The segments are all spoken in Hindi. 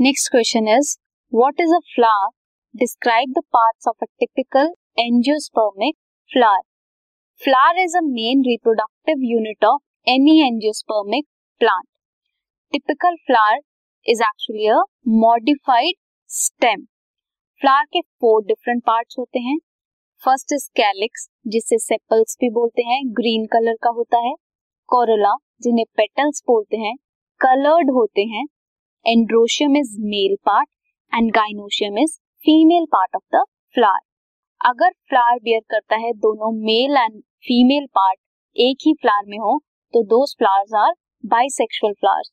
Next question is what is a flower describe the parts of a typical angiospermic flower flower is a main reproductive unit of any angiospermic plant typical flower is actually a modified stem flower के फोर डिफरेंट पार्ट्स होते हैं. फ़र्स्ट इज़ कैलिक्स जिसे सेपल्स भी बोलते हैं ग्रीन कलर का होता है. कोरोला जिन्हें पेटल्स बोलते हैं कलर्ड होते हैं. Androecium is male part and gynoecium is female part of the flower अगर फ्लावर बियर करता है दोनों मेल एंड फीमेल पार्ट एक ही फ्लावर में हो तो दो फ्लावर्स आर बाइसेक्सुअल फ्लावर्स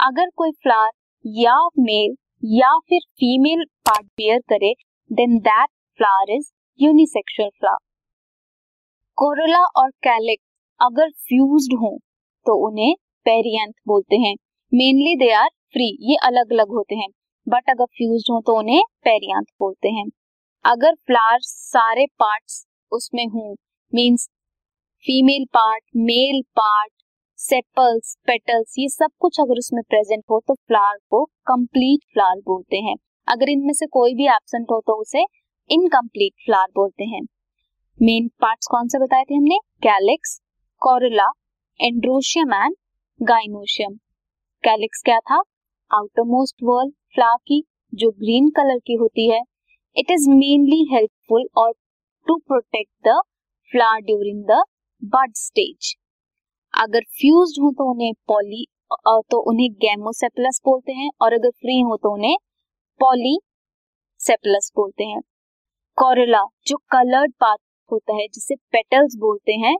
अगर कोई फ्लावर या मेल या फिर फीमेल पार्ट बियर करे then that flower is unisexual flower corolla और कैलिक अगर फ्यूज्ड हो तो उन्हें पेरियंथ बोलते हैं। मेनली दे आर फ्री ये अलग अलग होते हैं। बट अगर फ्यूज हो तो उन्हें पेरियांथ बोलते हैं। अगर फ्लावर सारे पार्ट्स उसमें हो means female part male part sepals petals ये सब कुछ अगर उसमें प्रेजेंट हो तो फ्लावर को कंप्लीट फ्लावर बोलते हैं। अगर इनमें से कोई भी एबसेंट हो तो उसे इनकम्प्लीट फ्लावर बोलते हैं। मेन पार्ट्स कौन से बताए थे हमने? Calyx corolla androecium and gynoecium calyx क्या था? आउटर मोस्ट वॉल फ्लावर की, जो ग्रीन कलर की होती है। इट इज़ मेनली हेल्पफुल और to protect the flower during the bud stage अगर फ्यूज हो तो उन्हें पॉली तो उन्हें गैमोसेपलस बोलते हैं और अगर फ्री हो तो उन्हें पॉलीसेपलस बोलते हैं। कोरेला जो कलर्ड पार्ट होता है, जिसे पेटल्स बोलते हैं,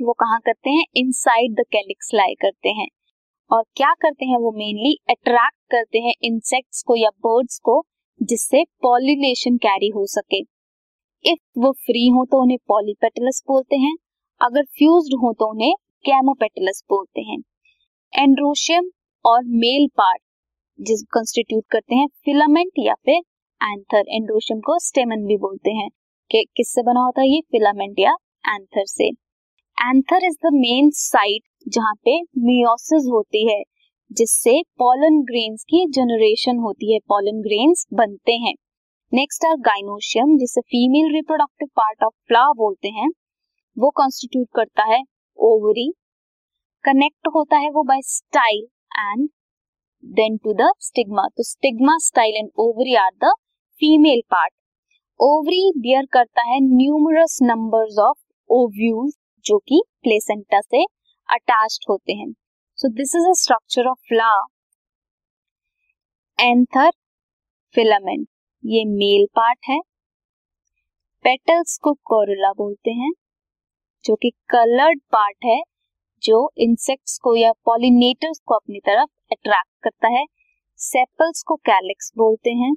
वो कहा करते हैं? इनसाइड द कैलिक्स लाई करते हैं। और क्या करते हैं वो मेनली अट्रैक्ट करते हैं इंसेक्ट्स को या बर्ड्स को, जिससे पॉलिनेशन कैरी हो सके। इफ़ वो फ्री हो तो उन्हें पॉलीपेटलस बोलते हैं। अगर फ्यूज्ड हो तो उन्हें कैमोपेटलस बोलते हैं। एंड्रोशियम और मेल पार्ट जिस कंस्टिट्यूट करते हैं फिलामेंट या फिर एंथर एंड्रोशियम को स्टेमन भी बोलते हैं। कि किससे बना होता है ये? फिलामेंट या एंथर से। Anther is the main site जहाँ पे मियोसिस होती है, जिससे पॉलन ग्रेन्स की जनरेशन होती है। पॉलन ग्रेन्स बनते हैं। नेक्स्ट आर गाइनोशियम जिसे female reproductive part of flower बोलते हैं। वो कॉन्स्टिट्यूट करता है ओवरी कनेक्ट होता है वो by style and then to the stigma तो stigma style and ovary are the female part ovary bear करता है न्यूमरस नंबर्स ऑफ़ ओव्यूल्स जो कि प्लेसेंटा से अटैच्ड होते हैं। So this is a structure of flower anther filament ये मेल पार्ट है। पेटल्स को कोरुला बोलते हैं, जो कि कलर्ड पार्ट है, जो इंसेक्ट्स को या पॉलिनेटर्स को अपनी तरफ़ अट्रैक्ट करता है। सेपल्स को कैलिक्स बोलते हैं।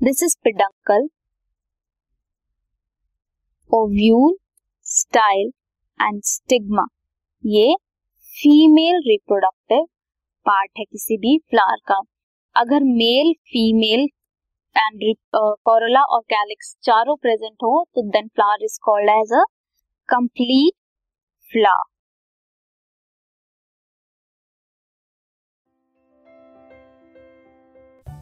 This is peduncle ovule style and stigma ये फीमेल रिप्रोडक्टिव पार्ट है किसी भी फ्लावर का। अगर मेल फीमेल एंड कोरोला और कैलिक्स चारों प्रेजेंट हो तो then flower is called as a complete flower